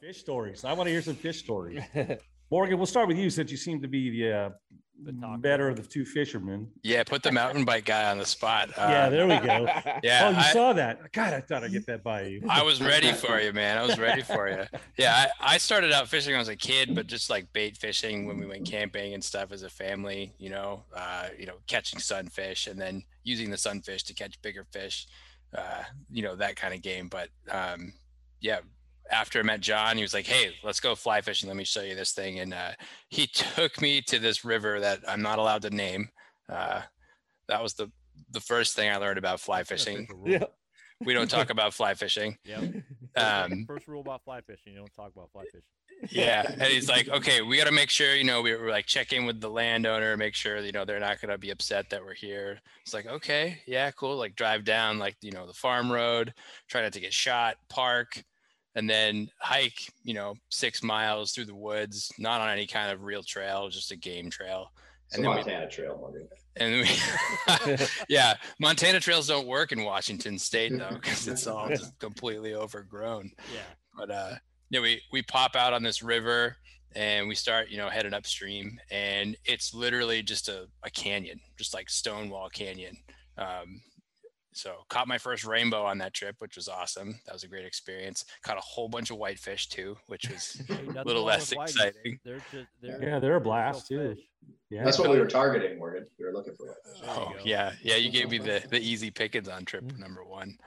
Fish stories. I want to hear some fish stories. Morgan, we'll start with you since you seem to be the, uh, The better of the two fishermen. Yeah, put the mountain bike guy on the spot. yeah, Uh, there we go. yeah, oh, you I- saw that? God, I thought I'd get that by you. I was ready for you, man. I was ready for you. Yeah, I, I started out fishing when I was a kid, but just like bait fishing when we went camping and stuff as a family, you know, uh, you know, catching sunfish and then using the sunfish to catch bigger fish, uh, you know, that kind of game. But um, yeah, after I met John, he was like, "Hey, let's go fly fishing. Let me show you this thing." And uh, he took me to this river that I'm not allowed to name. Uh, that was the the first thing I learned about fly fishing. Yeah. We don't talk about fly fishing. Yep. Um, First rule about fly fishing: you don't talk about fly fishing. yeah and he's like okay we got to make sure you know we were like check in with the landowner make sure you know they're not going to be upset that we're here it's like okay yeah cool like drive down like you know the farm road try not to get shot park and then hike you know six miles through the woods not on any kind of real trail just a game trail And the then we- Montana Trail, Morgan. and we yeah montana trails don't work in washington state though because it's all just completely overgrown Yeah. but uh yeah we we pop out on this river and we start you know heading upstream and it's literally just a, a canyon just like stonewall canyon um so caught my first rainbow on that trip which was awesome that was a great experience caught a whole bunch of whitefish too which was a Little less exciting. They're just they're Yeah, they're a blast, too. fish. Yeah. That's what we were targeting, Morgan. We were looking for whitefish. There you oh yeah yeah you gave me the the easy pickings on trip number one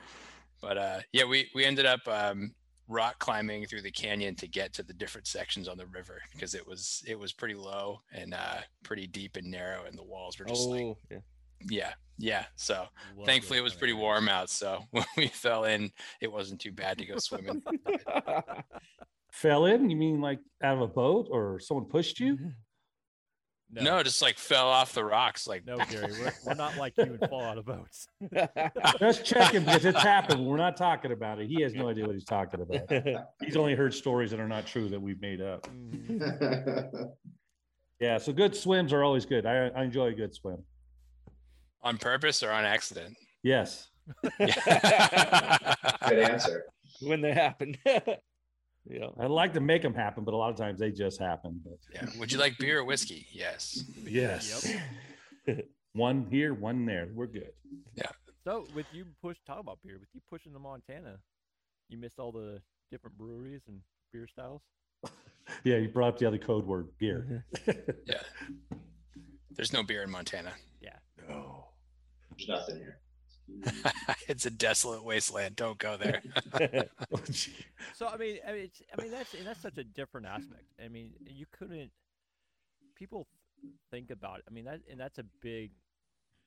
but uh yeah we we ended up um rock climbing through the canyon to get to the different sections on the river because it was it was pretty low and uh pretty deep and narrow and the walls were just like oh, yeah. Yeah yeah so Love thankfully it those was pretty warm out so when we fell in it wasn't too bad to go swimming Fell in? You mean like out of a boat or someone pushed you? No, no just like fell off the rocks like no, Gary, we're, we're not like you and fall out of boats. Just checking because it's happened. We're not talking about it. He has no idea what he's talking about. He's only heard stories that are not true that we've made up. Mhm. Yeah, so good swims are always good. I, I enjoy a good swim. On purpose or on accident Yes. Good answer. when they happen. yeah. I like to make them happen, but a lot of times they just happen. But yeah would you like beer or whiskey yes yes. one here, one there. We're good. Yeah. So with you push talk about beer, with you pushing to Montana, you missed all the different breweries and beer styles. Yeah, you brought up the other code word, beer. Mm-hmm. yeah there's no beer in montana Yeah. no. There's nothing here. it's a desolate wasteland. Don't go there. So I mean, I mean, it's, I mean that's and that's such a different aspect. I mean, you couldn't. People think about it. I mean, that and that's a big,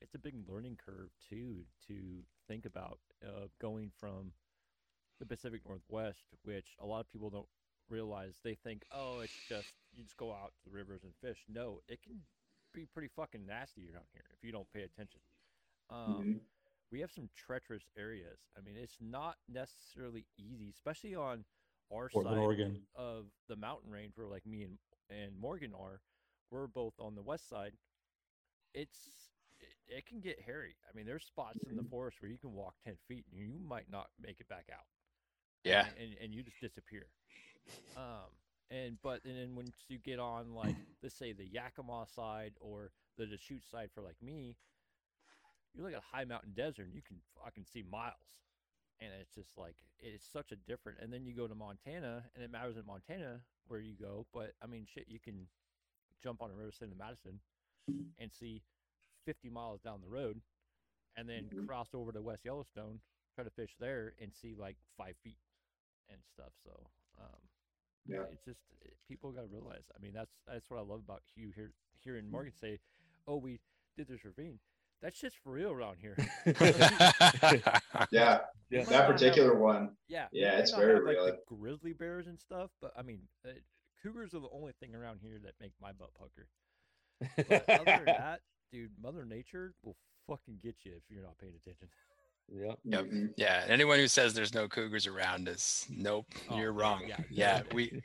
it's a big learning curve too to think about uh, going from the Pacific Northwest, which a lot of people don't realize. They think, oh, it's just you just go out to the rivers and fish. No, it can be pretty fucking nasty around here if you don't pay attention. Um, Mhm. we have some treacherous areas. I mean, it's not necessarily easy, especially on our Portland, side Oregon. of the mountain range, where like me and and Morgan are. We're both on the west side. It's it, it can get hairy. I mean, there's spots in the forest where you can walk ten feet and you might not make it back out. Yeah. and, and, and you just disappear. Um, and but and then once you get on like let's say the Yakima side or the Deschutes side for like me, you look at a high mountain desert and you can fucking see miles, and it's just like it's such a different. And then you go to Montana, and it matters in Montana where you go, but I mean shit, you can jump on a river in Madison and see 50 miles down the road, and then Mhm. cross over to West Yellowstone, try to fish there, and see like five feet and stuff. So, um, Yeah. it's just it- people got to realize. I mean, that's that's what I love about you here hearing Morgan say, "Oh, we did this ravine." That just for real around here. Yeah, Yeah. That not have- particular one. yeah, Yeah, it's not very have, like, real. the grizzly bears and stuff, but I mean, uh, cougars are the only thing around here that make my butt pucker. But other than that, dude, Mother Nature will fucking get you if you're not paying attention. Yep. Yep. Mhm. yeah. Anyone who says there's no cougars around is nope. Oh, you're yeah, wrong. yeah, Yeah. yeah. we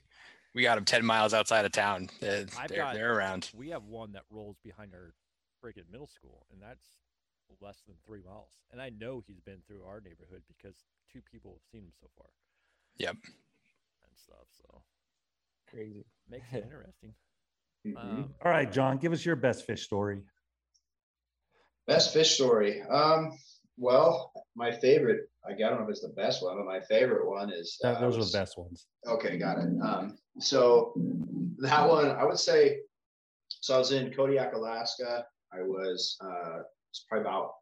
we got them ten miles outside of town. They're, I've they're, got- they're around. We have one that rolls behind our freaking middle school, and that's less than three miles. And I know he's been through our neighborhood because two people have seen him so far. Yep. And stuff. So Crazy. makes it interesting. Mhm. Um, All right, John, give us your best fish story. Best fish story. Um, well, my favorite, I don't know if it's the best one, but my favorite one is That- uh, I Those are the best ones. Okay, got it. Um, so that one, I would say, so I was in Kodiak, Alaska. I was, uh, it's probably about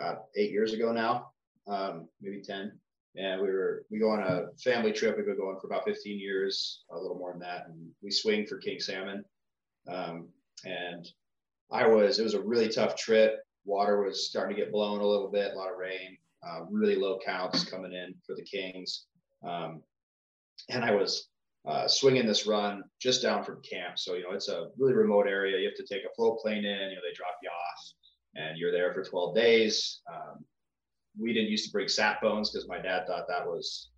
uh, eight years ago now, um, maybe 10. And we were, we go on a family trip. We've been going for about 15 years, a little more than that. And we swing for king salmon. Um, and I was, it was a really tough trip. Water was starting to get blown a little bit, a lot of rain, uh, really low counts coming in for the kings. Um, and I was uh, swinging this run just down from camp. So, you know, it's a really remote area. You have to take a float plane in, you know, they drop you off and you're there for 12 days. Um, we didn't used to bring sat phones because my dad thought that was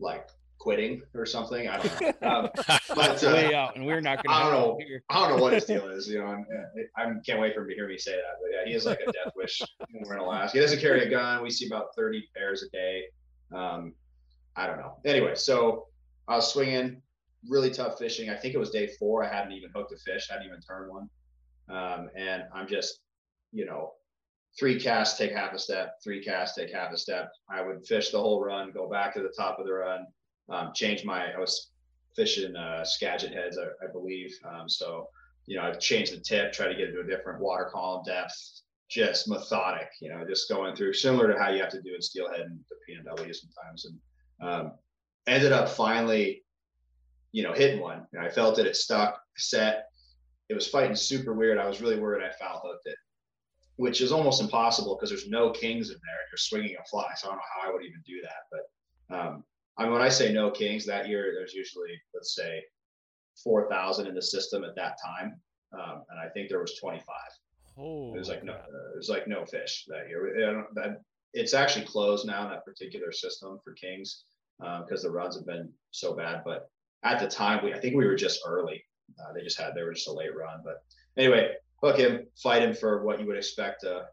like quitting or something. I don't know. Um, but, uh, Way out, and we're not gonna I don't know. I don't know what his deal is, you know. I'm, can't wait for him to hear me say that. But yeah, he is like a death wish we're in Alaska. He doesn't carry a gun. We see about 30 pairs a day. Um, I don't know. Anyway, so I was swinging, really tough fishing. I think it was day four. I hadn't even hooked a fish, I hadn't even turned one. Um, and I'm just, you know, three casts, take half a step, three casts, take half a step. I would fish the whole run, go back to the top of the run, um, change my, I was fishing uh, Skagit heads, I, I believe. Um, so, you know, I'd change the tip, try to get into a different water column depth, just methodic, you know, just going through similar to how you have to do in steelhead and the PNW sometimes. And um, ended up finally, you know, hitting one. And I felt it, it stuck, set. It was fighting super weird. I was really worried I foul hooked it, which is almost impossible because there's no kings in there. You're swinging a fly. So I don't know how I would even do that. But um, I mean, when I say no kings that year, there's usually, let's say, 4,000 in the system at that time. Um, and I think there was 25. oh, It was like no, it was like no fish that year. I don't- that it's actually closed now that particular system for kings because the runs have been so bad. But at the time, we I think we were just early. Uh, they just had they were just a late run. But anyway, hook him, fight him for what you would expect a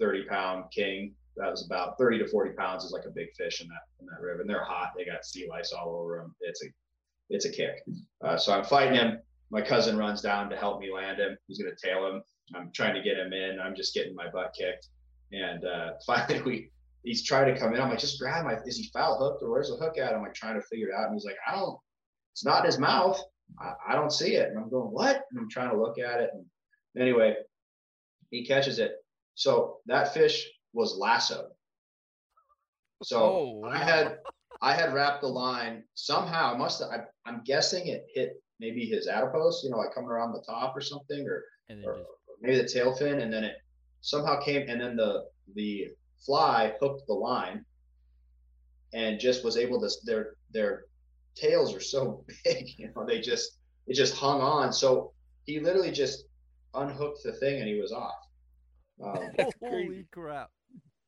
30 pound king. That was about 30 to 40 pounds is like a big fish in that in that river. And they're hot. They got sea lice all over them. It's a it's a kick. Uh, so I'm fighting him. My cousin runs down to help me land him. He's gonna tail him. I'm trying to get him in. I'm just getting my butt kicked. And uh, finally, we he's trying to come in. I'm like, just grab my. Is he foul hooked or where's the hook at? I'm like trying to figure it out. And he's like, I don't. It's not in his mouth. I, I don't see it. And I'm going, what? And I'm trying to look at it. And anyway, he catches it. So that fish was lassoed. So Oh, I had I had wrapped the line somehow. I must have. I, I'm guessing it hit maybe his adipose. You know, like coming around the top or something, or or just maybe the tail fin, and then it somehow came, and then the the fly hooked the line, and just was able to. Their their tails are so big, you know, they just it just hung on. So he literally just unhooked the thing, and he was off. Um, holy crap!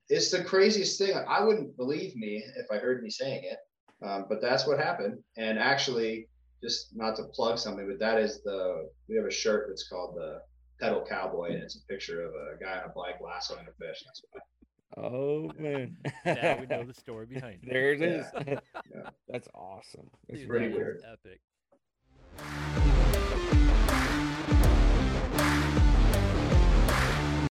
it's the craziest thing. I wouldn't believe me if I heard me saying it, um, but that's what happened. And actually, just not to plug something, but that is the we have a shirt that's called the pedal cowboy, and it's a picture of a guy on a bike lassoing a fish. That's why. Oh man. Now we know the story behind it. there it is. Yeah. Yeah. That's awesome. That's Dude, pretty that is weird. Epic.